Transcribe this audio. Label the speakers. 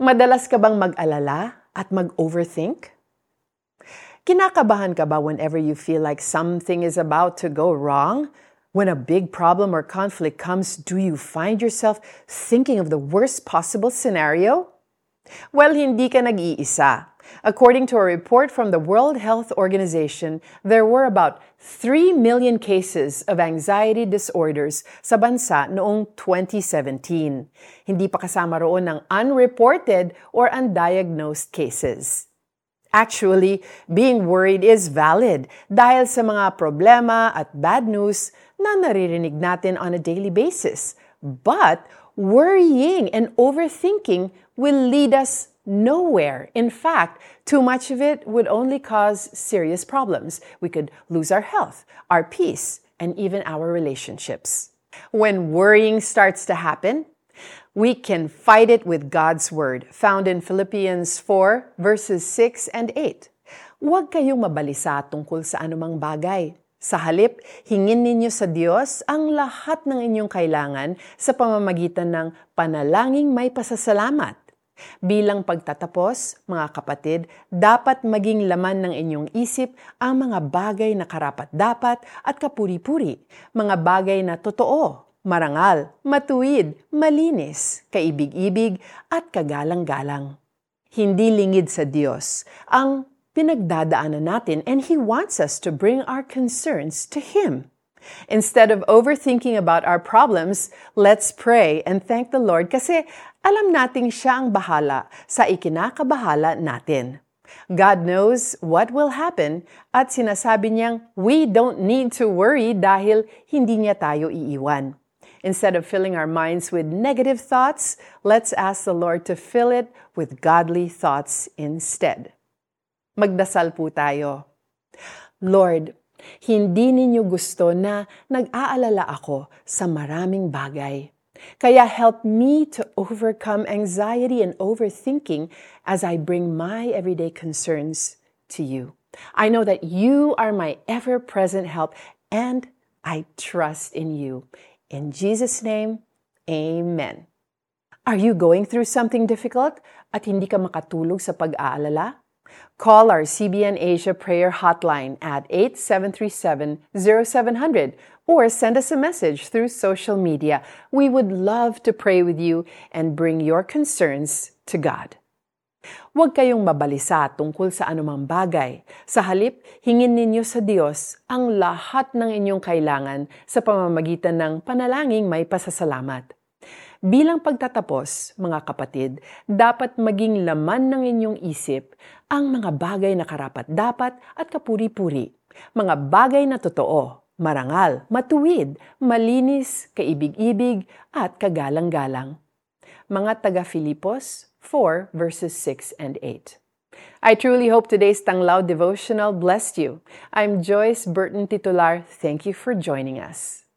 Speaker 1: Madalas ka bang mag-alala at mag-overthink? Kinakabahan ka ba whenever you feel like something is about to go wrong? When a big problem or conflict comes, do you find yourself thinking of the worst possible scenario? Well, hindi ka nag-iisa. According to a report from the World Health Organization, there were about 3 million cases of anxiety disorders sa bansa noong 2017. Hindi pa kasama roon ng unreported or undiagnosed cases. Actually, being worried is valid dahil sa mga problema at bad news na naririnig natin on a daily basis. But worrying and overthinking will lead us nowhere. In fact, too much of it would only cause serious problems. We could lose our health, our peace, and even our relationships. When worrying starts to happen, we can fight it with God's Word, found in Philippians 4, verses 6 and 8. Huwag kayong mabalisa tungkol sa anumang bagay. Sa halip, hingin ninyo sa Diyos ang lahat ng inyong kailangan sa pamamagitan ng panalangin may pasasalamat. Bilang pagtatapos, mga kapatid, dapat maging laman ng inyong isip ang mga bagay na karapat-dapat at kapuri-puri, mga bagay na totoo, marangal, matuwid, malinis, kaibig-ibig at kagalang-galang. Hindi lingid sa Diyos ang pinagdadaanan natin and He wants us to bring our concerns to Him. Instead of overthinking about our problems, let's pray and thank the Lord kasi alam nating siya ang bahala sa ikinakabahala natin. God knows what will happen at sinasabi niyang we don't need to worry dahil hindi niya tayo iiwan. Instead of filling our minds with negative thoughts, let's ask the Lord to fill it with godly thoughts instead. Magdasal po tayo. Lord, hindi ninyo gusto na nag-aalala ako sa maraming bagay. Kaya help me to overcome anxiety and overthinking as I bring my everyday concerns to you. I know that you are my ever present help and I trust in you. In Jesus' name, Amen. Are you going through something difficult at hindi ka makatulog sa pag-aalala? Call our CBN Asia prayer hotline at 8737-0700 or send us a message through social media. We would love to pray with you and bring your concerns to God. Huwag kayong mabalisa tungkol sa anumang bagay. Sa halip, hingin ninyo sa Diyos ang lahat ng inyong kailangan sa pamamagitan ng panalangin may pasasalamat. Bilang pagtatapos, mga kapatid, dapat maging laman ng inyong isip ang mga bagay na karapat-dapat at kapuri-puri. Mga bagay na totoo, marangal, matuwid, malinis, kaibig-ibig, at kagalang-galang. Mga taga Filipos 4 verses 6 and 8. I truly hope today's Tanglao devotional blessed you. I'm Joyce Burton Titular. Thank you for joining us.